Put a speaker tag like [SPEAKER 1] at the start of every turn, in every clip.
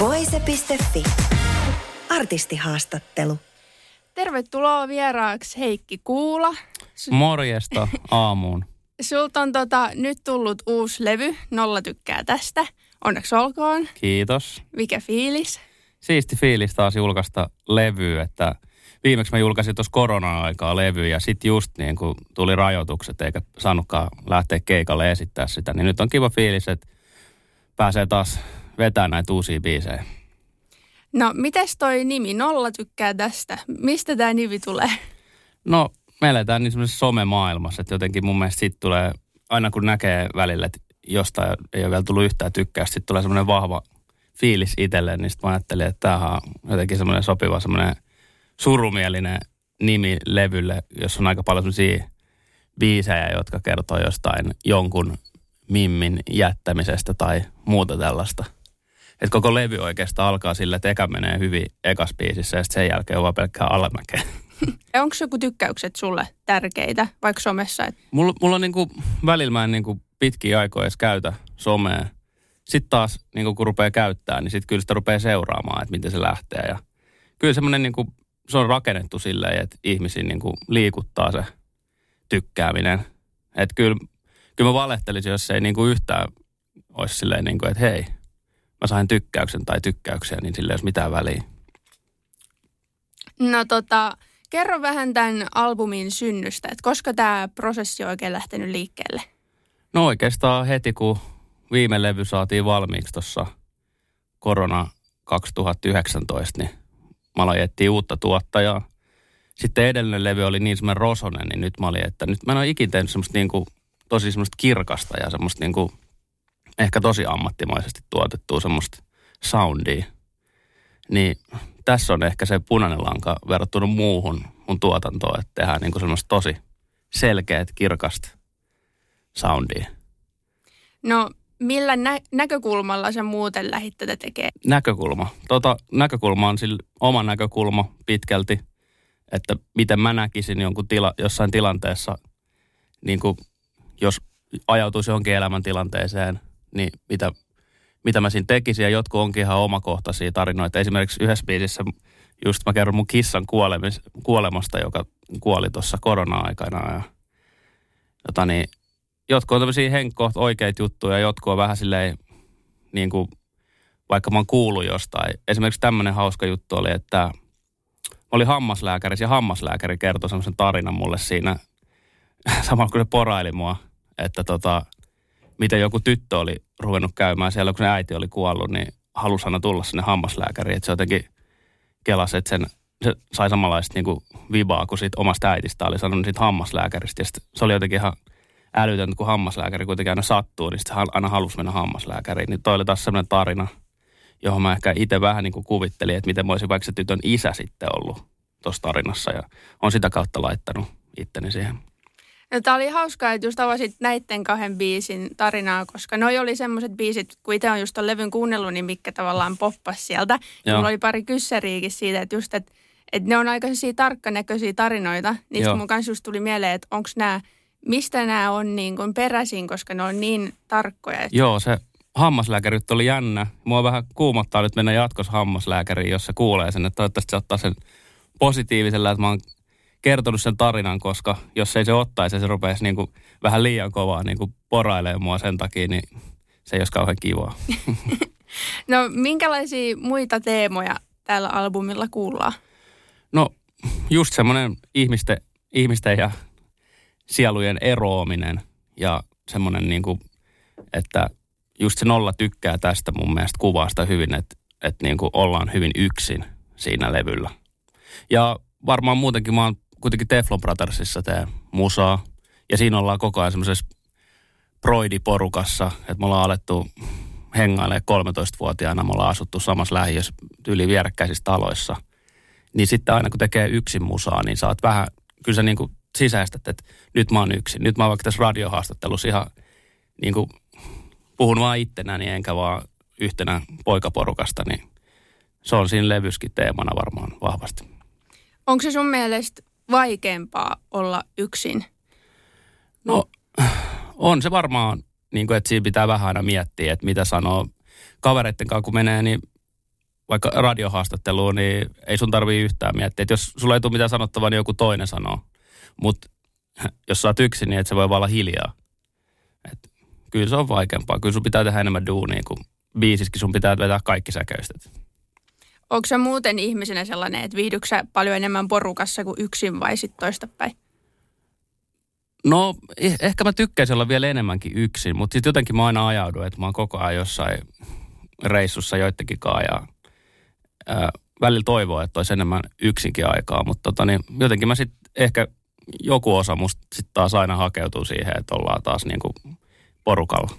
[SPEAKER 1] Voise.fi. Artistihaastattelu.
[SPEAKER 2] Tervetuloa vieraaksi Heikki Kuula.
[SPEAKER 3] Morjesta aamuun.
[SPEAKER 2] Sulta on tota, nyt tullut uusi levy, Nolla tykkää tästä. Onneksi olkoon.
[SPEAKER 3] Kiitos.
[SPEAKER 2] Mikä fiilis?
[SPEAKER 3] Siisti fiilis taas julkaista levyä, että viimeksi mä julkaisin tuossa korona-aikaa levy ja sitten just niin kun tuli rajoitukset eikä saanutkaan lähteä keikalle esittää sitä, niin nyt on kiva fiilis, että pääsee taas vetämään näitä uusia biisejä.
[SPEAKER 2] No, mites toi nimi, Nolla tykkää tästä? Mistä tämä nimi tulee?
[SPEAKER 3] No, me eletään niin semmoisessa somemaailmassa, että jotenkin mun mielestä siitä tulee, aina kun näkee välillä, että jostain ei ole vielä tullut yhtään tykkää, sitten tulee semmoinen vahva fiilis itselleen, niin sitten mä ajattelin, että tämähän on jotenkin semmoinen sopiva semmoinen surumielinen nimi levylle, jossa on aika paljon semmoisia biisejä, jotka kertoo jostain jonkun mimmin jättämisestä tai muuta tällaista. Että koko levy oikeastaan alkaa sillä, että eka menee hyvin ekas biisissä ja sen jälkeen on vaan pelkkää alamäkeä.
[SPEAKER 2] Onko joku tykkäykset sulle tärkeitä, vaikka somessa? Et...
[SPEAKER 3] Mulla, mulla on niinku, välillä mä en niinku pitkiä aikoja edes käytä somea. Sitten taas niinku, kun rupeaa käyttää, niin sitten kyllä sitä rupeaa seuraamaan, että miten se lähtee. Ja kyllä semmoinen niinku, se on rakennettu silleen, että ihmisiin niinku, liikuttaa se tykkääminen. Että kyllä, kyllä mä valehtelisin, jos se ei niinku, yhtään olisi silleen, niinku, että hei, mä sain tykkäyksen tai tykkäyksiä, niin sillä ei olisi mitään väliä.
[SPEAKER 2] No tota, kerro vähän tämän albumin synnystä, että koska tämä prosessi on oikein lähtenyt liikkeelle?
[SPEAKER 3] No oikeastaan heti, kun viime levy saatiin valmiiksi tuossa korona 2019, niin mä aloin uutta tuottajaa. Sitten edellinen levy oli niin semmoinen rosonen, niin nyt mä olin, että nyt mä en ole ikinä tehnyt semmoista niin kuin, tosi semmoista kirkasta ja semmoista niin kuin, ehkä tosi ammattimaisesti tuotettua semmoista soundia. Niin tässä on ehkä se punainen lanka verrattuna muuhun mun tuotantoon, että tehdään niin kuin semmoista tosi selkeät, kirkasta soundia.
[SPEAKER 2] No millä nä- näkökulmalla sä muuten lähit tätä tekemään?
[SPEAKER 3] Näkökulma. Tota, näkökulma on sillä oma näkökulma pitkälti, että miten mä näkisin jonkun tila, jossain tilanteessa, niin kuin jos ajautuisi johonkin elämäntilanteeseen, niin mitä, mitä mä siinä tekisin. Ja jotkut onkin ihan omakohtaisia tarinoita. Esimerkiksi yhdessä biisissä just mä kerron mun kissan kuolemis, kuolemasta, joka kuoli tuossa korona-aikana. Ja, jota niin, jotkut on tämmöisiä henkkoht oikeita juttuja, jotkut on vähän silleen, niin kuin, vaikka mä oon kuullut jostain. Esimerkiksi tämmöinen hauska juttu oli, että mä olin hammaslääkäri ja hammaslääkäri kertoi semmoisen tarinan mulle siinä, samalla kun se poraili mua, että tota, miten joku tyttö oli ruvennut käymään siellä, kun se äiti oli kuollut, niin halusi aina tulla sinne hammaslääkäriin. Että se jotenkin kelasi, että sen, se sai samanlaista niin kuin vibaa kuin siitä omasta äitistä oli sanonut siitä hammaslääkäristä. Ja se oli jotenkin ihan älytöntä, kun hammaslääkäri kuitenkin aina sattuu, niin sitten aina halusi mennä hammaslääkäriin. Niin toi oli taas sellainen tarina, johon mä ehkä itse vähän niin kuin kuvittelin, että miten voisi vaikka se tytön isä sitten ollut tuossa tarinassa. Ja on sitä kautta laittanut itteni siihen.
[SPEAKER 2] No, tämä oli hauskaa, että just avasit näiden kahden biisin tarinaa, koska noi oli semmoiset biisit, kun itse on just ton levyn kuunnellut, niin mikä tavallaan poppas sieltä. Ja mulla oli pari kysseriikin siitä, että just, että, että ne on aika tarkkanäköisiä tarinoita. Niin mun kanssa just tuli mieleen, että onko nämä, mistä nämä on niin kuin peräisin, koska ne on niin tarkkoja. Että...
[SPEAKER 3] Joo, se hammaslääkäri oli jännä. Mua vähän kuumottaa nyt mennä jatkossa hammaslääkäriin, jos se kuulee sen, että toivottavasti se ottaa sen positiivisella, että mä oon kertonut sen tarinan, koska jos ei se ottaisi ja se rupeaisi niin kuin vähän liian kovaa niin kuin porailemaan mua sen takia, niin se ei olisi kauhean kivaa.
[SPEAKER 2] no minkälaisia muita teemoja tällä albumilla kuullaan?
[SPEAKER 3] No just semmoinen ihmisten, ihmisten ja sielujen eroaminen ja semmoinen niin kuin, että just se nolla tykkää tästä mun mielestä kuvasta hyvin, että, että niin kuin ollaan hyvin yksin siinä levyllä. Ja varmaan muutenkin mä oon kuitenkin Teflon Brothersissa tee musaa. Ja siinä ollaan koko ajan semmoisessa Broidi-porukassa, että me ollaan alettu hengailee 13-vuotiaana, me ollaan asuttu samassa lähiössä yli vierekkäisissä taloissa. Niin sitten aina kun tekee yksin musaa, niin saat vähän, kyllä sä niin kuin sisäistät, että nyt mä oon yksin. Nyt mä oon vaikka tässä radiohaastattelussa ihan niin kuin puhun vaan ittenäni enkä vaan yhtenä poikaporukasta, niin se on siinä levyskin teemana varmaan vahvasti.
[SPEAKER 2] Onko se sun mielestä vaikeampaa olla yksin?
[SPEAKER 3] No, on se varmaan, niin kuin, että siinä pitää vähän aina miettiä, että mitä sanoo kavereiden kanssa, kun menee, niin vaikka radiohaastatteluun, niin ei sun tarvii yhtään miettiä. Että jos sulla ei tule mitään sanottavaa, niin joku toinen sanoo. Mutta jos sä oot yksin, niin et se voi olla hiljaa. Et kyllä se on vaikeampaa. Kyllä sun pitää tehdä enemmän duunia, kun biisiskin sun pitää vetää kaikki säkeistet.
[SPEAKER 2] Onko se muuten ihmisenä sellainen, että viihdyksä paljon enemmän porukassa kuin yksin vai sitten toistapäin?
[SPEAKER 3] No, eh- ehkä mä tykkäisin olla vielä enemmänkin yksin, mutta sitten jotenkin mä aina ajaudun, että mä oon koko ajan jossain reissussa joidenkin ja ää, välillä toivoo, että olisi enemmän yksinkin aikaa, mutta tota, niin, jotenkin mä sitten ehkä joku osa musta sitten taas aina hakeutuu siihen, että ollaan taas niinku porukalla.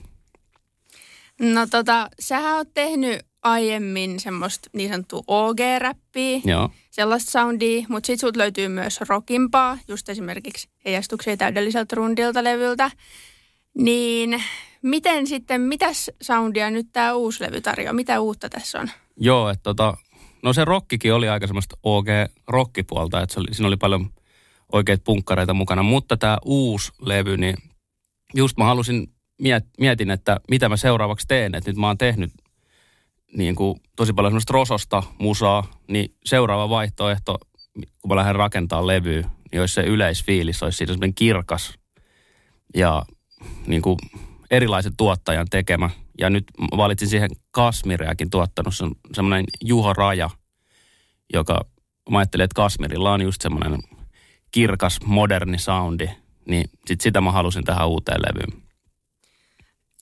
[SPEAKER 2] No tota, sähän oot tehnyt aiemmin semmoista niin sanottua OG-räppiä,
[SPEAKER 3] Joo.
[SPEAKER 2] sellaista soundia, mutta sit sut löytyy myös rockimpaa, just esimerkiksi heijastuksia täydelliseltä rundilta levyltä. Niin miten sitten, mitäs soundia nyt tämä uusi levy tarjoaa? Mitä uutta tässä on?
[SPEAKER 3] Joo, että tota, no se rockikin oli aika semmoista OG-rockipuolta, että se oli, siinä oli paljon oikeita punkkareita mukana, mutta tämä uusi levy, niin just mä halusin, miet, mietin, että mitä mä seuraavaksi teen, että nyt mä oon tehnyt niin kuin tosi paljon semmoista rososta musaa, niin seuraava vaihtoehto, kun mä lähden rakentamaan levyä, niin olisi se yleisfiilis, olisi siitä semmoinen kirkas ja niin kuin erilaisen tuottajan tekemä. Ja nyt valitsin siihen Kasmiriakin tuottanut, se on semmoinen Juho Raja, joka mä ajattelin, että Kasmirilla on just semmoinen kirkas, moderni soundi, niin sit sitä mä halusin tähän uuteen levyyn.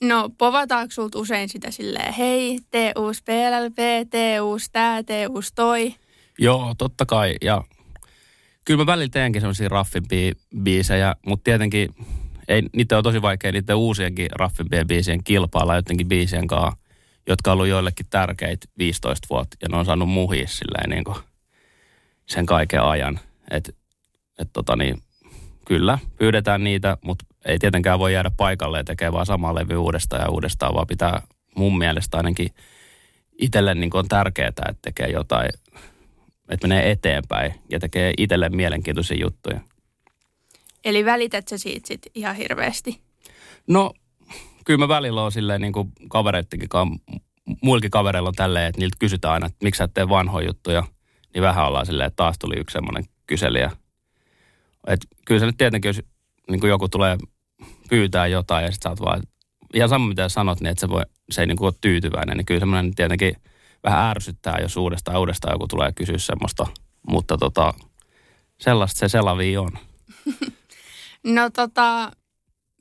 [SPEAKER 2] No, povataanko sulta usein sitä silleen, hei, tee uusi PLLP, tee uusi tää, tee uusi toi?
[SPEAKER 3] Joo, totta kai. Ja kyllä mä välillä teenkin semmoisia raffimpia biisejä, mutta tietenkin ei, niitä on tosi vaikea niiden uusienkin raffimpien biisien kilpailla jotenkin biisien kanssa, jotka on ollut joillekin tärkeitä 15 vuotta ja ne on saanut muhia silleen niin kuin sen kaiken ajan. Et, et tota niin, kyllä, pyydetään niitä, mutta ei tietenkään voi jäädä paikalle ja tekee vaan sama levy uudestaan ja uudestaan, vaan pitää mun mielestä ainakin itselle niin on tärkeää, että tekee jotain, että menee eteenpäin ja tekee itselle mielenkiintoisia juttuja.
[SPEAKER 2] Eli välität sä siitä sit ihan hirveästi?
[SPEAKER 3] No, kyllä mä välillä on silleen niin kuin kavereittenkin muillakin kavereilla on tälleen, että niiltä kysytään aina, että miksi sä et tee vanhoja juttuja, niin vähän ollaan silleen, että taas tuli yksi semmoinen kyselijä. Et kyllä se nyt tietenkin, jos niin kuin joku tulee pyytää jotain ja sitten sä oot vaan, ihan sama mitä sanot, niin että se, voi, se ei niin kuin ole tyytyväinen, niin kyllä semmoinen tietenkin vähän ärsyttää, jos uudestaan uudestaan joku tulee kysyä semmoista, mutta tota, sellaista se selavi on.
[SPEAKER 2] No tota,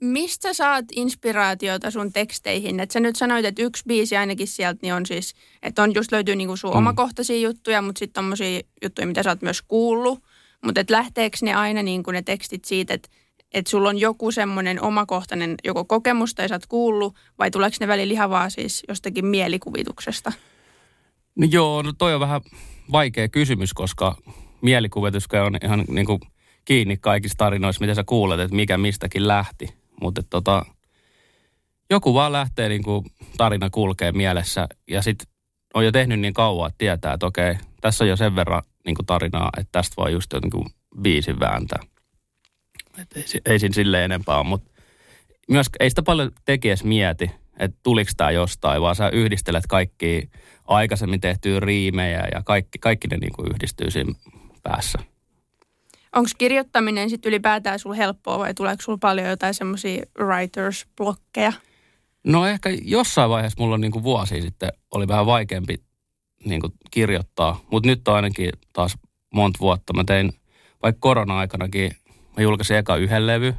[SPEAKER 2] mistä saat inspiraatiota sun teksteihin? Et sä nyt sanoit, että yksi biisi ainakin sieltä niin on siis, että on just löytyy niinku sun mm. omakohtaisia juttuja, mutta sitten tommosia juttuja, mitä sä oot myös kuullut. Mutta lähteekö ne aina niinku ne tekstit siitä, että että sulla on joku semmoinen omakohtainen joko kokemus tai sä oot kuullut, vai tuleeko ne välillä ihan vaan siis jostakin mielikuvituksesta?
[SPEAKER 3] No joo, no toi on vähän vaikea kysymys, koska mielikuvitus on ihan niin kuin kiinni kaikissa tarinoissa, mitä sä kuulet, että mikä mistäkin lähti. Mutta tota, joku vaan lähtee niin kuin tarina kulkee mielessä ja sitten on jo tehnyt niin kauan, että tietää, että okei, tässä on jo sen verran niin kuin tarinaa, että tästä voi just jotenkin biisin vääntää. Et ei, ei siinä silleen enempää ole, mutta myös ei sitä paljon tekijäs mieti, että tuliko tämä jostain, vaan sä yhdistelet kaikki aikaisemmin tehtyä riimejä ja kaikki, kaikki ne niin kuin yhdistyy siinä päässä.
[SPEAKER 2] Onko kirjoittaminen sitten ylipäätään sulla helppoa vai tuleeko sulla paljon jotain semmoisia writers-blokkeja?
[SPEAKER 3] No ehkä jossain vaiheessa mulla niin kuin vuosi sitten oli vähän vaikeampi niin kuin kirjoittaa, mutta nyt on ainakin taas monta vuotta. Mä tein vaikka korona-aikanakin, mä julkaisin eka yhden levy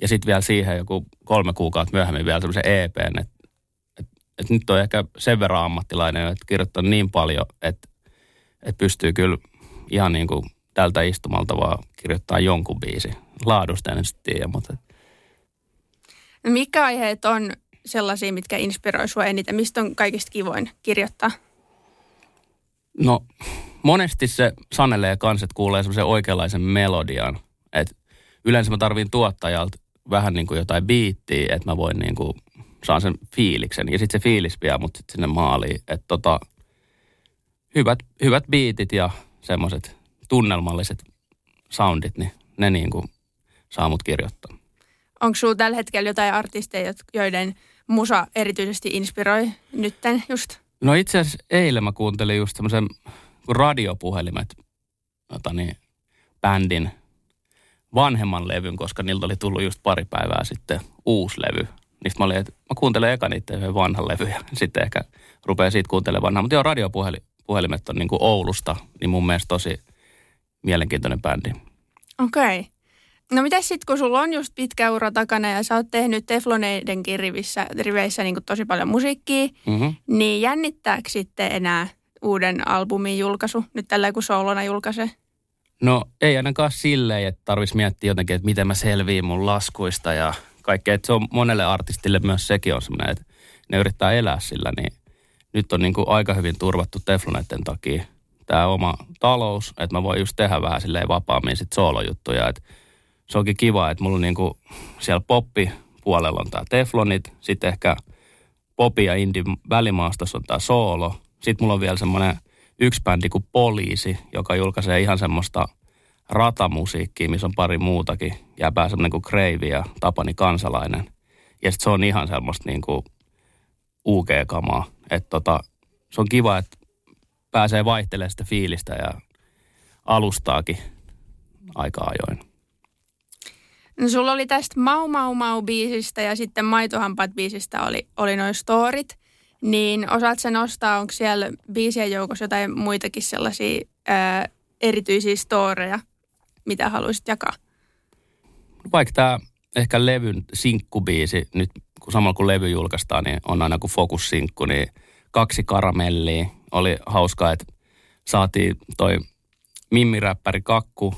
[SPEAKER 3] ja sitten vielä siihen joku kolme kuukautta myöhemmin vielä semmoisen EPn, että et, et nyt on ehkä sen verran ammattilainen, että kirjoittaa niin paljon, että et pystyy kyllä ihan niin kuin tältä istumalta vaan kirjoittaa jonkun biisi. Laadusta en sitten tiedä, mutta...
[SPEAKER 2] No mikä aiheet on sellaisia, mitkä inspiroi sua eniten? Mistä on kaikista kivoin kirjoittaa?
[SPEAKER 3] No monesti se sanelee kanssa, että kuulee semmoisen oikeanlaisen melodian. Et yleensä mä tarviin tuottajalta vähän niin kuin jotain biittiä, että mä voin niin kuin, saan sen fiiliksen. Ja sitten se fiilis vie mut sit sinne maaliin. Että tota, hyvät, hyvät biitit ja semmoiset tunnelmalliset soundit, niin ne niin kuin saa mut kirjoittaa.
[SPEAKER 2] Onko sulla tällä hetkellä jotain artisteja, joiden musa erityisesti inspiroi nytten just?
[SPEAKER 3] No itse asiassa eilen mä kuuntelin just semmoisen radiopuhelimet niin, bändin vanhemman levyn, koska niiltä oli tullut just pari päivää sitten uusi levy. Niistä mä olin, että mä kuuntelen eka niiden vanhan levy ja sitten ehkä rupeaa siitä kuuntelemaan vanhaa. Mutta joo, radiopuhelimet on niin kuin Oulusta, niin mun mielestä tosi mielenkiintoinen bändi.
[SPEAKER 2] Okei. Okay. No mitä sitten, kun sulla on just pitkä ura takana ja sä oot tehnyt Tefloneidenkin rivissä, riveissä niin kuin tosi paljon musiikkia, mm-hmm. niin jännittääkö sitten enää uuden albumin julkaisu nyt tällä kun soolona julkaisee?
[SPEAKER 3] No ei ainakaan silleen, että tarvitsisi miettiä jotenkin, että miten mä selviin mun laskuista ja kaikkea. Että se on monelle artistille myös sekin on semmoinen, että ne yrittää elää sillä, niin nyt on niin kuin aika hyvin turvattu Tefloneiden takia tämä oma talous, että mä voin just tehdä vähän silleen vapaammin sit soolojuttuja, että se onkin kiva, että mulla on niinku siellä poppi puolella on tämä Teflonit, sitten ehkä popi ja indie välimaastossa on tämä soolo. Sitten mulla on vielä semmoinen yksi bändi kuin Poliisi, joka julkaisee ihan semmoista ratamusiikkia, missä on pari muutakin. Jääpää semmoinen kuin Kreivi ja Tapani Kansalainen. Ja sitten se on ihan semmoista niinku UG-kamaa. Että tota, se on kiva, että pääsee vaihtelemaan sitä fiilistä ja alustaakin aika ajoin.
[SPEAKER 2] No sulla oli tästä Mau Mau Mau biisistä ja sitten Maitohampaat biisistä oli, oli noin storit. Niin osaat sen nostaa, onko siellä biisien joukossa jotain muitakin sellaisia ää, erityisiä storeja, mitä haluaisit jakaa?
[SPEAKER 3] Vaikka tämä ehkä levyn sinkkubiisi, nyt kun samalla kun levy julkaistaan, niin on aina kuin fokussinkku, niin kaksi karamellia. Oli hauskaa, että saatiin toi mimmiräppäri Kakku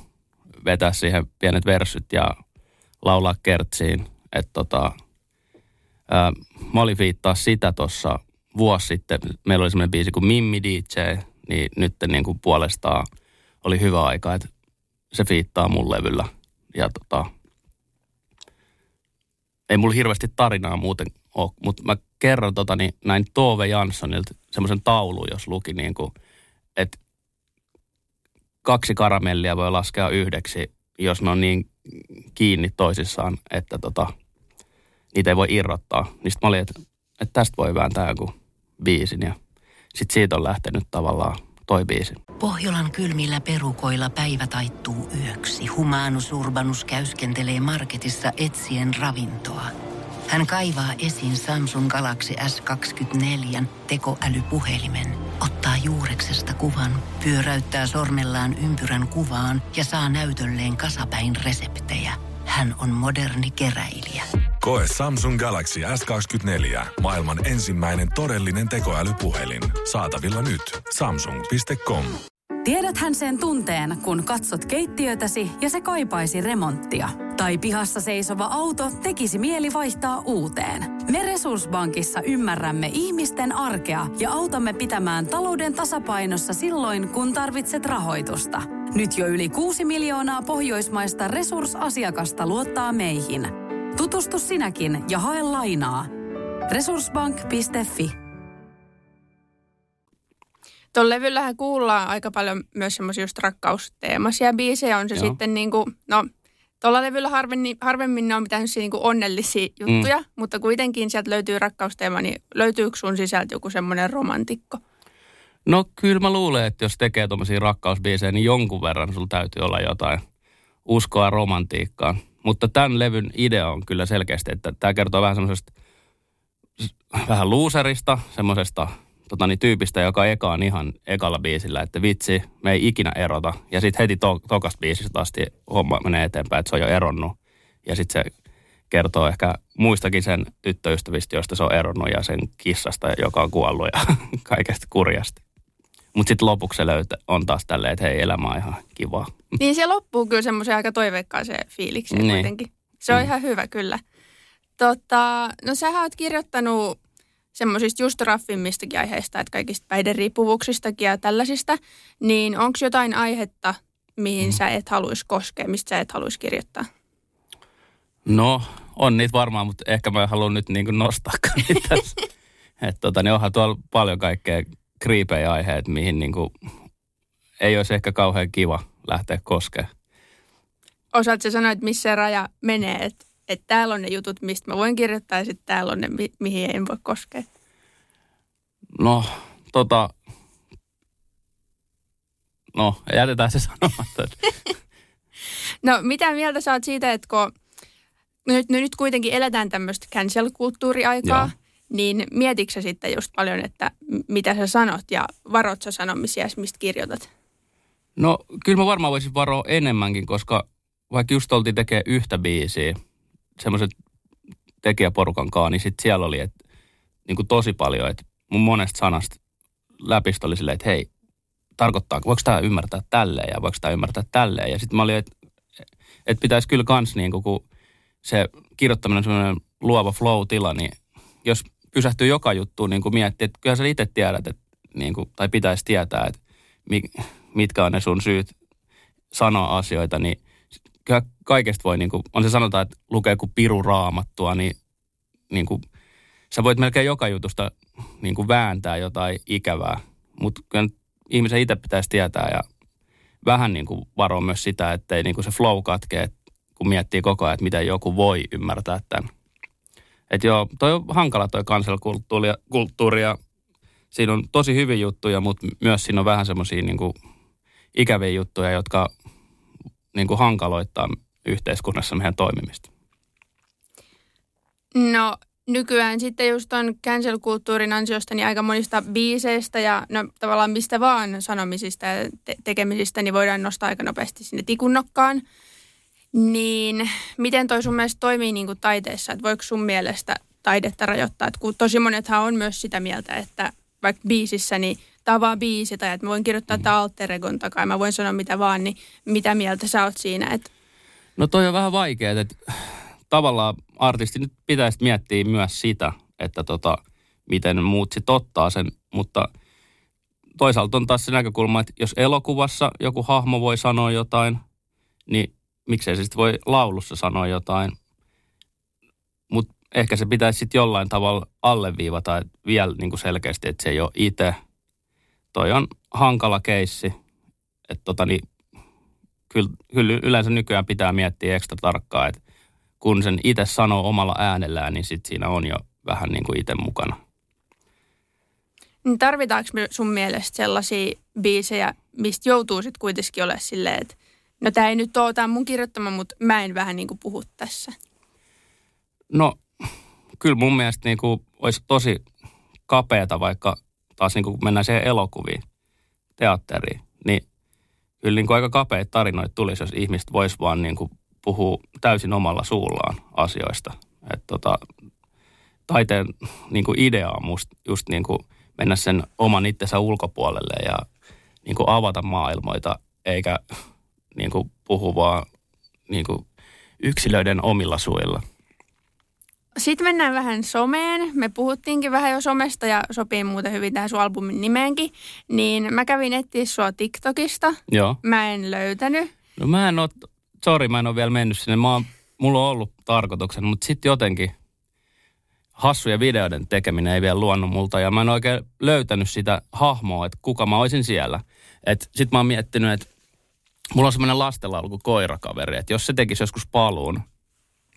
[SPEAKER 3] vetää siihen pienet versyt ja laulaa kertsiin. Että tota, ää, mä olin viittaa sitä tuossa vuosi sitten. Meillä oli semmoinen biisi kuin Mimmi DJ, niin nyt niin kuin puolestaan oli hyvä aika, että se fiittaa mun levyllä. Ja tota, ei mulla hirveästi tarinaa muuten ole, mutta mä kerron tota, niin näin Tove Janssonilta semmoisen taulun, jos luki niin kuin, että kaksi karamellia voi laskea yhdeksi, jos ne on niin kiinni toisissaan, että tota, niitä ei voi irrottaa. Sitten mä olin, että, että tästä voi vääntää joku biisin ja sitten siitä on lähtenyt tavallaan toi biisi.
[SPEAKER 4] Pohjolan kylmillä perukoilla päivä taittuu yöksi. Humanus Urbanus käyskentelee marketissa etsien ravintoa. Hän kaivaa esiin Samsung Galaxy S24 tekoälypuhelimen, ottaa juureksesta kuvan, pyöräyttää sormellaan ympyrän kuvaan ja saa näytölleen kasapäin reseptejä. Hän on moderni keräilijä.
[SPEAKER 5] Koe Samsung Galaxy S24. Maailman ensimmäinen todellinen tekoälypuhelin. Saatavilla nyt. Samsung.com.
[SPEAKER 1] Tiedäthän sen tunteen, kun katsot keittiötäsi ja se kaipaisi remonttia. Tai pihassa seisova auto tekisi mieli vaihtaa uuteen. Me Resurssbankissa ymmärrämme ihmisten arkea ja autamme pitämään talouden tasapainossa silloin, kun tarvitset rahoitusta. Nyt jo yli 6 miljoonaa pohjoismaista resursasiakasta luottaa meihin. Tutustu sinäkin ja hae lainaa. Resurssbank.fi
[SPEAKER 2] Tuolla levyllähän kuullaan aika paljon myös semmoisia just rakkausteemaisia biisejä. On se Joo. sitten niin kuin, no tuolla levyllä harvemmin, harvemmin ne on mitään niin kuin onnellisia juttuja, mm. mutta kuitenkin sieltä löytyy rakkausteema, niin löytyykö sun sisältä joku semmoinen romantikko?
[SPEAKER 3] No kyllä mä luulen, että jos tekee tuommoisia rakkausbiisejä, niin jonkun verran sulla täytyy olla jotain uskoa romantiikkaan. Mutta tämän levyn idea on kyllä selkeästi, että tämä kertoo vähän semmoisesta vähän luuserista, semmoisesta tota, niin, tyypistä, joka eka on ihan ekalla biisillä, että vitsi, me ei ikinä erota. Ja sitten heti to, tokasta biisistä asti homma menee eteenpäin, että se on jo eronnut. Ja sitten se kertoo ehkä muistakin sen tyttöystävistä, joista se on eronnut ja sen kissasta, joka on kuollut ja kaikesta kurjasta. Mutta sitten lopuksi se löytä, on taas tälleen, että hei, elämä on ihan kiva.
[SPEAKER 2] Niin se loppuu kyllä semmoisen aika toiveikkaaseen fiilikseen niin. kuitenkin. Se on mm. ihan hyvä kyllä. Tota, no sä oot kirjoittanut semmoisista just raffimmistakin aiheista, että kaikista päihderiippuvuuksistakin ja tällaisista, niin onko jotain aihetta, mihin mm. sä et haluaisi koskea, mistä sä et haluaisi kirjoittaa?
[SPEAKER 3] No, on niitä varmaan, mutta ehkä mä haluan nyt niin nostaa niitä Että tota, niin onhan tuolla paljon kaikkea kriipejä aiheet, mihin niin kuin ei olisi ehkä kauhean kiva lähteä koskemaan.
[SPEAKER 2] Osaatko sanoa, että missä raja menee, että, että täällä on ne jutut, mistä mä voin kirjoittaa ja sitten täällä on ne, mi- mihin en voi koskea?
[SPEAKER 3] No, tota, no jätetään se sanomatta.
[SPEAKER 2] no mitä mieltä sä oot siitä, että kun nyt, nyt kuitenkin eletään tämmöistä cancel-kulttuuriaikaa, Joo. Niin mietitkö sitten just paljon, että mitä sä sanot ja varot sä sanomisia, mistä kirjoitat?
[SPEAKER 3] No kyllä mä varmaan voisin varoa enemmänkin, koska vaikka just oltiin tekemään yhtä biisiä, semmoiset tekijäporukan kanssa, niin sitten siellä oli et, niin kuin tosi paljon, että mun monesta sanasta läpistä oli silleen, että hei, tarkoittaa, voiko tämä ymmärtää tälleen ja voiko tämä ymmärtää tälleen. Ja sitten mä olin, että et pitäisi kyllä kans niin kuin, kun se kirjoittaminen on semmoinen luova flow-tila, niin jos pysähtyy joka juttuun niin kuin miettii, että kyllä sä itse tiedät, että, niin kuin, tai pitäisi tietää, että mitkä on ne sun syyt sanoa asioita, niin kyllä kaikesta voi, niin kuin, on se sanotaan, että lukee kuin piru raamattua, niin, niin kuin, sä voit melkein joka jutusta niin kuin vääntää jotain ikävää, mutta kyllä ihmisen itse pitäisi tietää ja vähän niin kuin varoa myös sitä, ettei niin kuin se flow katkee, kun miettii koko ajan, että miten joku voi ymmärtää tämän. Että joo, toi on hankala toi cancel-kulttuuri ja siinä on tosi hyviä juttuja, mutta myös siinä on vähän semmoisia niin ikäviä juttuja, jotka niin kuin hankaloittaa yhteiskunnassa meidän toimimista.
[SPEAKER 2] No nykyään sitten just on cancel-kulttuurin ansiosta niin aika monista biiseistä ja no, tavallaan mistä vaan sanomisista ja te- tekemisistä, niin voidaan nostaa aika nopeasti sinne tikunnokkaan. Niin miten toi sun mielestä toimii niin kuin taiteessa? Että voiko sun mielestä taidetta rajoittaa? Että kun tosi monethan on myös sitä mieltä, että vaikka biisissä, niin tämä on vaan biisi tai että mä voin kirjoittaa tämä alter egon takaa mä voin sanoa mitä vaan, niin mitä mieltä sä oot siinä? Että...
[SPEAKER 3] No toi on vähän vaikeaa, että tavallaan artisti nyt pitäisi miettiä myös sitä, että tota, miten muut sit ottaa sen, mutta toisaalta on taas se näkökulma, että jos elokuvassa joku hahmo voi sanoa jotain, niin miksei se sitten voi laulussa sanoa jotain. Mutta ehkä se pitäisi sitten jollain tavalla alleviivata vielä niin kuin selkeästi, että se ei ole itse. Toi on hankala keissi. Että tota, niin, kyllä, kyllä yleensä nykyään pitää miettiä ekstra tarkkaa, että kun sen itse sanoo omalla äänellään, niin sit siinä on jo vähän niin kuin itse mukana.
[SPEAKER 2] Niin tarvitaanko sun mielestä sellaisia biisejä, mistä joutuu sitten kuitenkin olemaan silleen, että no tämä ei nyt ole tämä mun kirjoittama, mutta mä en vähän niin kuin puhu tässä?
[SPEAKER 3] No kyllä mun mielestä niin kuin olisi tosi kapeata, vaikka taas niin kuin mennään siihen elokuviin, teatteriin, niin kyllä niin kuin aika kapeita tarinoita tulisi, jos ihmiset vois vaan niin kuin puhua täysin omalla suullaan asioista. Et tota, taiteen niin kuin idea on musta just niin kuin mennä sen oman itsensä ulkopuolelle ja niin kuin avata maailmoita, eikä niin kuin puhu vaan niin kuin yksilöiden omilla suilla.
[SPEAKER 2] Sitten mennään vähän someen. Me puhuttiinkin vähän jo somesta ja sopii muuten hyvin tähän sun albumin nimeenkin. Niin mä kävin etsiä sua TikTokista.
[SPEAKER 3] Joo.
[SPEAKER 2] Mä en löytänyt.
[SPEAKER 3] No mä en ole, sorry mä en ole vielä mennyt sinne. Mä oon, mulla on ollut tarkoituksen, mutta sitten jotenkin hassuja videoiden tekeminen ei vielä luonut multa. Ja mä en oikein löytänyt sitä hahmoa, että kuka mä olisin siellä. Sitten mä oon miettinyt, että mulla on semmoinen lastenlaulu koirakaveri, että jos se tekisi joskus paluun,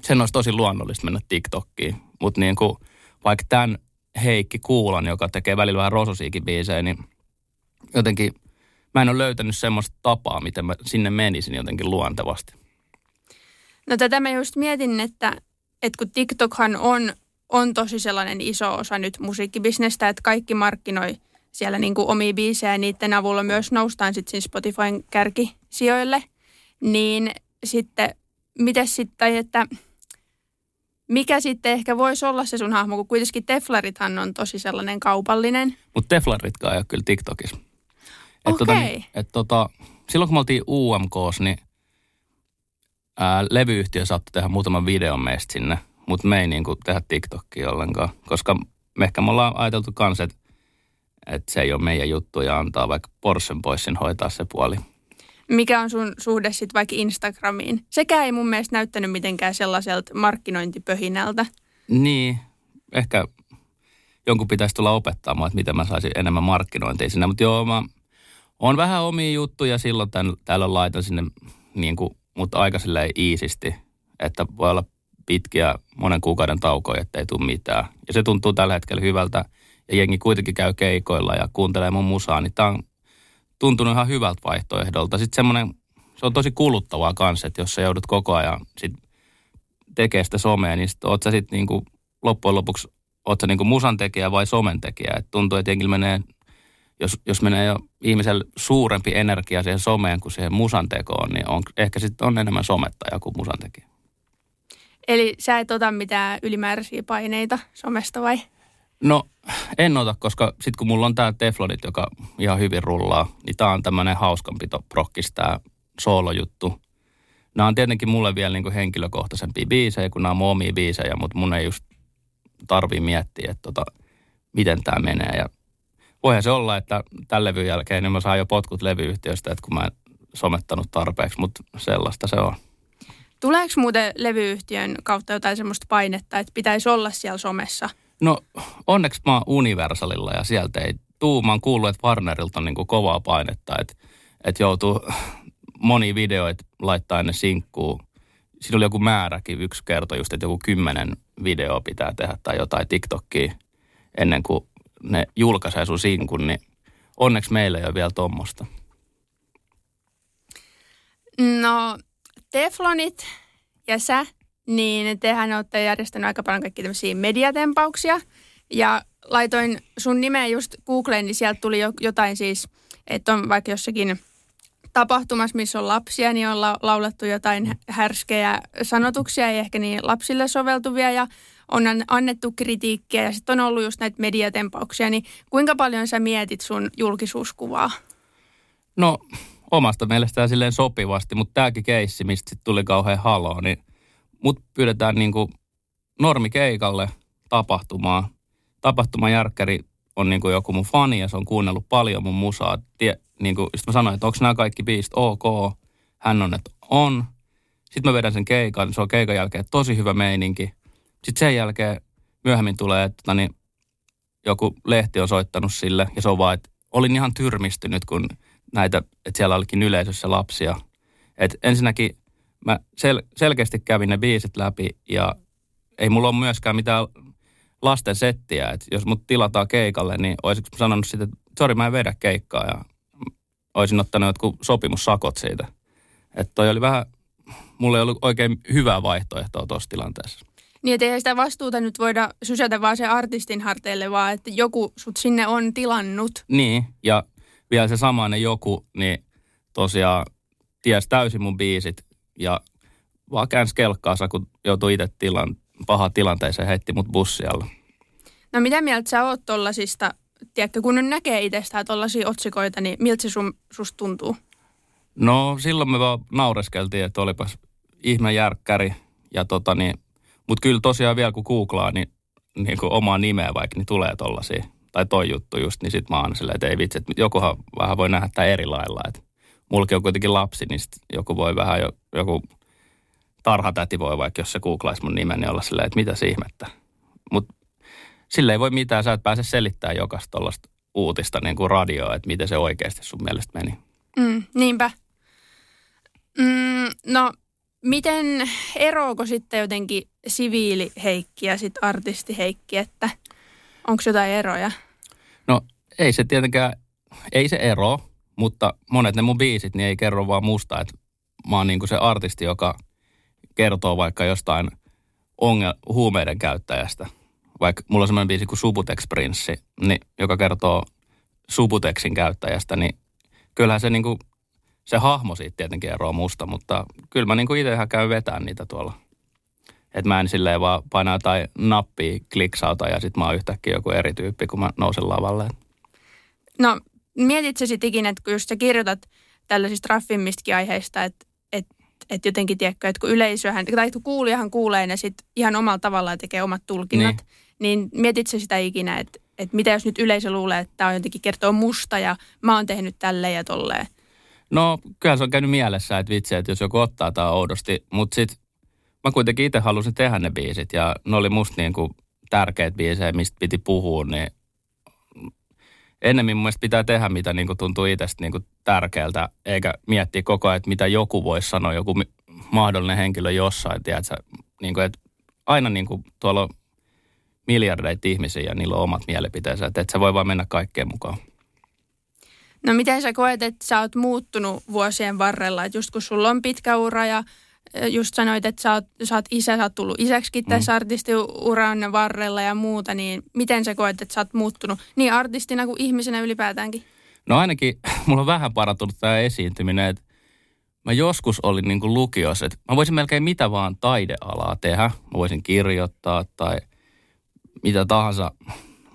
[SPEAKER 3] sen olisi tosi luonnollista mennä TikTokkiin. Mutta niin kuin, vaikka tämän Heikki Kuulan, joka tekee välillä vähän rososiikin biisejä, niin jotenkin mä en ole löytänyt semmoista tapaa, miten mä sinne menisin jotenkin luontevasti.
[SPEAKER 2] No tätä mä just mietin, että, että kun TikTokhan on, on tosi sellainen iso osa nyt musiikkibisnestä, että kaikki markkinoi – siellä niin kuin omia biisejä ja niiden avulla myös noustaan sitten Spotifyn kärkisijoille. Niin sitten, miten sitten, että mikä sitten ehkä voisi olla se sun hahmo, kun kuitenkin Teflarithan on tosi sellainen kaupallinen.
[SPEAKER 3] Mutta Teflaritkaan ei ole kyllä TikTokissa.
[SPEAKER 2] Okei. Okay. Tota,
[SPEAKER 3] et tota, silloin kun me oltiin UMKs, niin ää, levyyhtiö saattoi tehdä muutaman videon meistä sinne. mutta me ei niin kuin tehdä TikTokia ollenkaan, koska me ehkä me ollaan ajateltu kans, että, että se ei ole meidän juttu ja antaa vaikka Porschen poissin hoitaa se puoli.
[SPEAKER 2] Mikä on sun suhde sitten vaikka Instagramiin? Sekä ei mun mielestä näyttänyt mitenkään sellaiselta markkinointipöhinältä.
[SPEAKER 3] Niin, ehkä jonkun pitäisi tulla opettamaan, että miten mä saisin enemmän markkinointia sinne. Mutta joo, mä on vähän omia juttuja silloin tämän, täällä laitan sinne, niin kuin, mutta aika silleen iisisti, että voi olla pitkiä monen kuukauden taukoja, ettei tule mitään. Ja se tuntuu tällä hetkellä hyvältä. Ja jengi kuitenkin käy keikoilla ja kuuntelee mun musaa, niin tää on tuntunut ihan hyvältä vaihtoehdolta. Sitten semmoinen, se on tosi kuluttavaa kanssa, että jos sä joudut koko ajan sit tekemään sitä somea, niin sit oot sä sitten niinku loppujen lopuksi, oot sä niinku musan tekijä vai somen tekijä. Et tuntuu, että jengillä menee, jos, jos menee jo ihmisellä suurempi energia siihen someen kuin siihen musan tekoon, niin on, ehkä sitten on enemmän somettaja kuin musan tekijä.
[SPEAKER 2] Eli sä et ota mitään ylimääräisiä paineita somesta vai?
[SPEAKER 3] No en ota, koska sitten kun mulla on tämä Teflonit, joka ihan hyvin rullaa, niin tää on tämmöinen hauskanpito prokkis tää soolojuttu. Nämä on tietenkin mulle vielä niin kuin henkilökohtaisempia biisejä, kun nämä on mun omia biisejä, mutta mun ei just tarvii miettiä, että tota, miten tämä menee. Ja voihan se olla, että tällä levyn jälkeen niin mä saan jo potkut levyyhtiöstä, että kun mä en somettanut tarpeeksi, mutta sellaista se on.
[SPEAKER 2] Tuleeko muuten levyyhtiön kautta jotain semmoista painetta, että pitäisi olla siellä somessa?
[SPEAKER 3] No onneksi mä oon Universalilla ja sieltä ei tuu. Mä oon kuullut, että Warnerilta on niin kovaa painetta, että, että joutuu moni videoita laittaa ennen sinkkuu. Siinä oli joku määräkin, yksi kertoi just, että joku kymmenen video pitää tehdä tai jotain TikTokia ennen kuin ne julkaisee sun sinkun, niin onneksi meillä ei ole vielä tuommoista.
[SPEAKER 2] No, Teflonit ja sä, niin tehän olette järjestänyt aika paljon kaikki tämmöisiä mediatempauksia. Ja laitoin sun nimeä just Googleen, niin sieltä tuli jotain siis, että on vaikka jossakin tapahtumassa, missä on lapsia, niin on la- laulettu jotain härskejä sanotuksia, ei ehkä niin lapsille soveltuvia ja on annettu kritiikkiä ja sitten on ollut just näitä mediatempauksia, niin kuinka paljon sä mietit sun julkisuuskuvaa?
[SPEAKER 3] No omasta mielestään silleen sopivasti, mutta tämäkin keissi, mistä sitten tuli kauhean haloo, niin mut pyydetään niin kuin normikeikalle tapahtumaan. Tapahtumajärkkäri on niin kuin joku mun fani ja se on kuunnellut paljon mun musaa. Tie, niin sitten mä sanoin, että onko nämä kaikki biisit ok. Hän on, että on. Sitten mä vedän sen keikan, se on keikan jälkeen tosi hyvä meininki. Sitten sen jälkeen myöhemmin tulee, että niin, joku lehti on soittanut sille ja se on vaan, että olin ihan tyrmistynyt, kun näitä, että siellä olikin yleisössä lapsia. Et ensinnäkin mä sel- selkeästi kävin ne biisit läpi ja ei mulla ole myöskään mitään lasten settiä. Että jos mut tilataan keikalle, niin olisiko sanonut sitten, että sori mä en vedä keikkaa ja olisin ottanut jotkut sopimussakot siitä. Että toi oli vähän, mulle ei ollut oikein hyvää vaihtoehtoa tuossa tilanteessa.
[SPEAKER 2] Niin, että ei sitä vastuuta nyt voida sysätä vaan se artistin harteille, vaan että joku sut sinne on tilannut.
[SPEAKER 3] Niin, ja vielä se samainen joku, niin tosiaan ties täysin mun biisit ja vaan käänsi kelkkaansa, kun joutui itse tilan, paha tilanteeseen heitti mut bussialla.
[SPEAKER 2] No mitä mieltä sä oot tollasista, tiedätkö, kun näkee itsestään tollaisia otsikoita, niin miltä se sun, susta tuntuu?
[SPEAKER 3] No silloin me vaan naureskeltiin, että olipas ihme järkkäri. Ja tota niin, mutta kyllä tosiaan vielä kun googlaa, niin, niin kuin omaa nimeä vaikka, niin tulee tollasia. Tai toi juttu just, niin sit mä oon silleen, että ei vitsi, että jokuhan vähän voi nähdä tämä eri lailla. Että mullakin on kuitenkin lapsi, niin sit joku voi vähän, jo, joku tarhatäti voi vaikka, jos se googlaisi mun nimen, niin olla silleen, että mitä ihmettä. Mutta sille ei voi mitään, sä et pääse selittämään jokaista tuollaista uutista niin kuin radioa, että miten se oikeasti sun mielestä meni.
[SPEAKER 2] Mm, niinpä. Mm, no, miten eroako sitten jotenkin siviiliheikki ja sitten artistiheikki, että onko jotain eroja?
[SPEAKER 3] No ei se tietenkään, ei se ero, mutta monet ne mun biisit niin ei kerro vaan musta, että mä oon niin kuin se artisti, joka kertoo vaikka jostain ongel- huumeiden käyttäjästä. Vaikka mulla on semmoinen biisi kuin Subutex Prinssi, niin, joka kertoo Subutexin käyttäjästä, niin kyllähän se, niin kuin, se hahmo siitä tietenkin eroaa musta, mutta kyllä mä niin itsehän käyn vetämään niitä tuolla. Että mä en silleen vaan paina jotain nappia, kliksauta ja sit mä oon yhtäkkiä joku eri tyyppi, kun mä nousen lavalle.
[SPEAKER 2] No mietit sä sitten ikinä, että kun just sä kirjoitat tällaisista raffimmistakin aiheista, että, että et jotenkin, tiedätkö, että kun yleisöhän, tai kun kuulijahan kuulee ne sitten ihan omalla tavallaan tekee omat tulkinnat, niin, niin mietitkö sitä ikinä, että, että mitä jos nyt yleisö luulee, että tämä on jotenkin kertoo musta ja mä oon tehnyt tälleen ja tolleen?
[SPEAKER 3] No, kyllä se on käynyt mielessä, että vitsi, että jos joku ottaa tämä oudosti, mutta sitten mä kuitenkin itse halusin tehdä ne biisit ja ne oli musta niin kuin tärkeät biisejä, mistä piti puhua, niin ennemmin mun mielestä pitää tehdä, mitä niin kuin tuntuu itsestä niin kuin tärkeältä, eikä miettiä koko ajan, että mitä joku voisi sanoa, joku mahdollinen henkilö jossain, tiedätkö, niin kuin, että aina niin kuin tuolla on miljardeita ihmisiä ja niillä on omat mielipiteensä, että et sä voi vaan mennä kaikkeen mukaan.
[SPEAKER 2] No miten sä koet, että sä oot muuttunut vuosien varrella, että just kun sulla on pitkä ura ja just sanoit, että sä oot, sä oot isä, sä oot tullut isäksikin mm. tässä artistiuran varrella ja muuta, niin miten sä koet, että sä oot muuttunut niin artistina kuin ihmisenä ylipäätäänkin?
[SPEAKER 3] No ainakin mulla on vähän parantunut tämä esiintyminen, että mä joskus olin niin kuin lukiossa, että mä voisin melkein mitä vaan taidealaa tehdä. Mä voisin kirjoittaa tai mitä tahansa,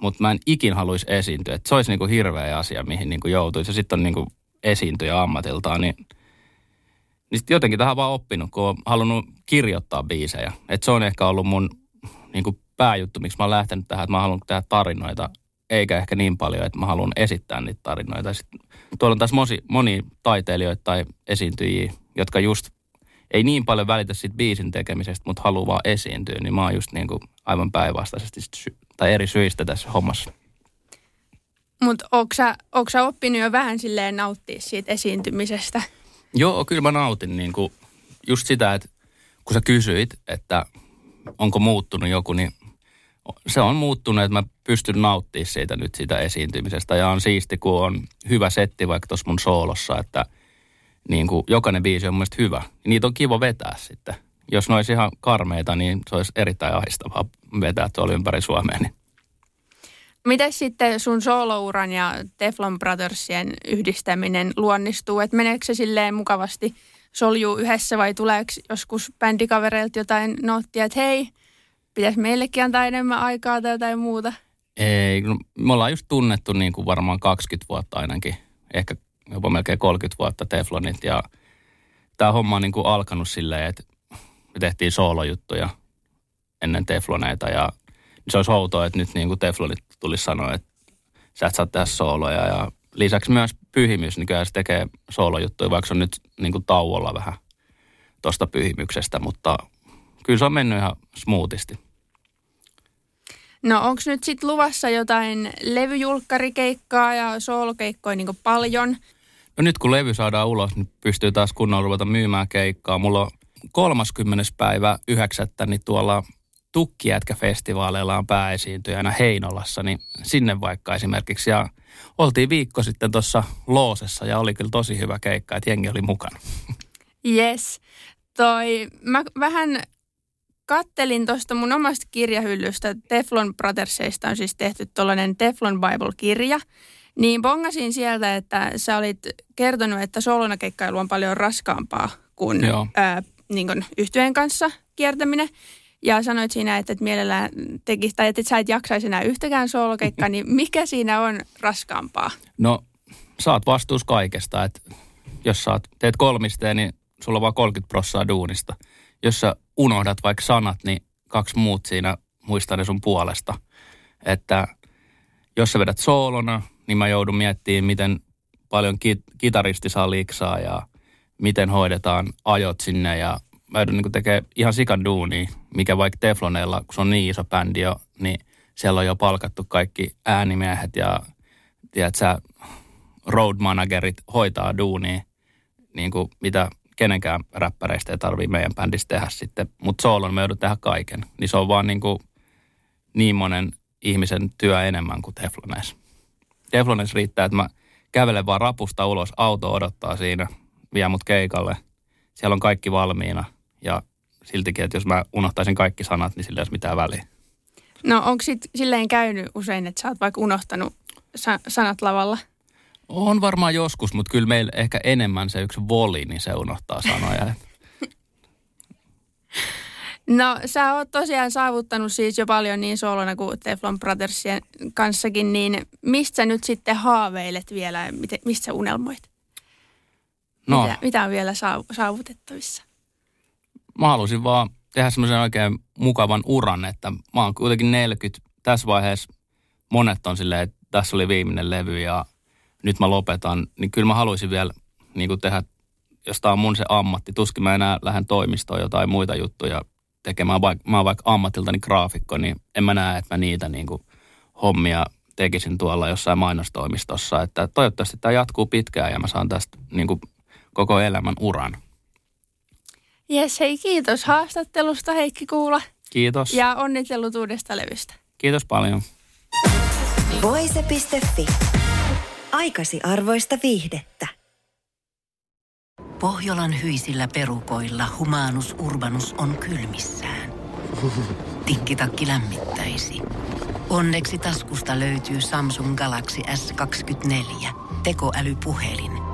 [SPEAKER 3] mutta mä en ikin haluaisi esiintyä. Että se olisi niin kuin hirveä asia, mihin niin kuin joutuisi. Ja sitten on niin kuin esiintyjä ammatiltaan, niin – niin sitten jotenkin tähän vaan oppinut, kun on halunnut kirjoittaa biisejä. Että se on ehkä ollut mun niin kuin pääjuttu, miksi mä oon lähtenyt tähän, että mä haluan tehdä tarinoita, eikä ehkä niin paljon, että mä haluan esittää niitä tarinoita. Sitten tuolla on taas moni, moni taiteilijoita tai esiintyjiä, jotka just ei niin paljon välitä siitä biisin tekemisestä, mutta haluaa vaan esiintyä, niin mä oon just niin kuin aivan päinvastaisesti tai eri syistä tässä hommassa.
[SPEAKER 2] Mutta onko sä, oppinut jo vähän silleen nauttia siitä esiintymisestä?
[SPEAKER 3] Joo, kyllä mä nautin niin kuin just sitä, että kun sä kysyit, että onko muuttunut joku, niin se on muuttunut, että mä pystyn nauttimaan siitä nyt siitä esiintymisestä. Ja on siisti, kun on hyvä setti vaikka tuossa mun soolossa, että niin kuin jokainen biisi on mun hyvä. Niitä on kiva vetää sitten. Jos ne olisi ihan karmeita, niin se olisi erittäin ahdistavaa vetää tuolla ympäri Suomea. Niin.
[SPEAKER 2] Miten sitten sun soolouran ja Teflon Brothersien yhdistäminen luonnistuu? Että meneekö se silleen mukavasti soljuu yhdessä vai tuleeko joskus bändikavereilta jotain noottia, että hei, pitäisi meillekin antaa enemmän aikaa tai jotain muuta?
[SPEAKER 3] Ei, no, me ollaan just tunnettu niin kuin varmaan 20 vuotta ainakin, ehkä jopa melkein 30 vuotta Teflonit ja tämä homma on niin kuin alkanut silleen, että me tehtiin soolojuttuja ennen Tefloneita ja se olisi outoa, että nyt niin kuin Teflonit tulisi sanoa, että sä et saa tehdä sooloja. Ja lisäksi myös pyhimys, niin kyllä se tekee soolojuttuja, vaikka se on nyt niin kuin tauolla vähän tuosta pyhimyksestä, mutta kyllä se on mennyt ihan smoothisti.
[SPEAKER 2] No onko nyt sitten luvassa jotain levyjulkkarikeikkaa ja soolokeikkoja niin paljon?
[SPEAKER 3] No nyt kun levy saadaan ulos, niin pystyy taas kunnolla ruveta myymään keikkaa. Mulla on 30. päivä 9. niin tuolla Tukkijätkä-festivaaleilla on pääesiintyjänä Heinolassa, niin sinne vaikka esimerkiksi. Ja oltiin viikko sitten tuossa Loosessa ja oli kyllä tosi hyvä keikka, että jengi oli mukana.
[SPEAKER 2] Yes. Toi, mä vähän kattelin tuosta mun omasta kirjahyllystä. Teflon Brothersista on siis tehty tuollainen Teflon Bible-kirja. Niin bongasin sieltä, että sä olit kertonut, että solona keikkailu on paljon raskaampaa kuin ää, niin kuin yhtyeen kanssa kiertäminen. Ja sanoit siinä, että, että mielellään tekisi, tai että sä et jaksaisi enää yhtäkään soolokeikkaa, niin mikä siinä on raskaampaa?
[SPEAKER 3] No, oot vastuus kaikesta. Että jos sä teet kolmisteen, niin sulla on vaan 30 prossaa duunista. Jos sä unohdat vaikka sanat, niin kaksi muut siinä muistaa ne sun puolesta. Että jos sä vedät soolona, niin mä joudun miettimään, miten paljon kit- kitaristi saa liksaa ja miten hoidetaan ajot sinne ja mä joudun niin tekemään ihan sikan duunia, mikä vaikka Tefloneilla, kun se on niin iso bändi jo, niin siellä on jo palkattu kaikki äänimiehet ja tiedät sä, road managerit hoitaa duunia, niin kuin mitä kenenkään räppäreistä ei tarvii meidän bändissä tehdä sitten. Mutta soolon me joudun tehdä kaiken. Niin se on vaan niin, kuin niin monen ihmisen työ enemmän kuin Teflones. Teflones riittää, että mä kävelen vaan rapusta ulos, auto odottaa siinä, vie mut keikalle. Siellä on kaikki valmiina ja siltikin, että jos mä unohtaisin kaikki sanat, niin sillä ei olisi mitään väliä.
[SPEAKER 2] No onko sitten silleen käynyt usein, että sä oot vaikka unohtanut sa- sanat lavalla?
[SPEAKER 3] On varmaan joskus, mutta kyllä meillä ehkä enemmän se yksi voli, niin se unohtaa sanoja.
[SPEAKER 2] No sä oot tosiaan saavuttanut siis jo paljon niin soolona kuin Teflon Brothersien kanssakin, niin mistä sä nyt sitten haaveilet vielä, mistä sä unelmoit? No. Mitä, mitä on vielä saavutettavissa?
[SPEAKER 3] Mä halusin vaan tehdä semmoisen oikein mukavan uran, että mä oon kuitenkin 40. Tässä vaiheessa monet on silleen, että tässä oli viimeinen levy ja nyt mä lopetan. Niin kyllä mä haluaisin vielä niin kuin tehdä, jos tää on mun se ammatti. Tuskin mä enää lähden toimistoon jotain muita juttuja tekemään. Vaikka, mä oon vaikka ammatiltani graafikko, niin en mä näe, että mä niitä niin kuin hommia tekisin tuolla jossain mainostoimistossa. Että toivottavasti tämä jatkuu pitkään ja mä saan tästä niin kuin koko elämän uran.
[SPEAKER 2] Jes, hei kiitos haastattelusta Heikki Kuula.
[SPEAKER 3] Kiitos.
[SPEAKER 2] Ja onnittelut uudesta levystä.
[SPEAKER 3] Kiitos paljon.
[SPEAKER 6] Voise.fi. Aikasi arvoista viihdettä.
[SPEAKER 4] Pohjolan hyisillä perukoilla humanus urbanus on kylmissään. Tikkitakki lämmittäisi. Onneksi taskusta löytyy Samsung Galaxy S24 tekoälypuhelin.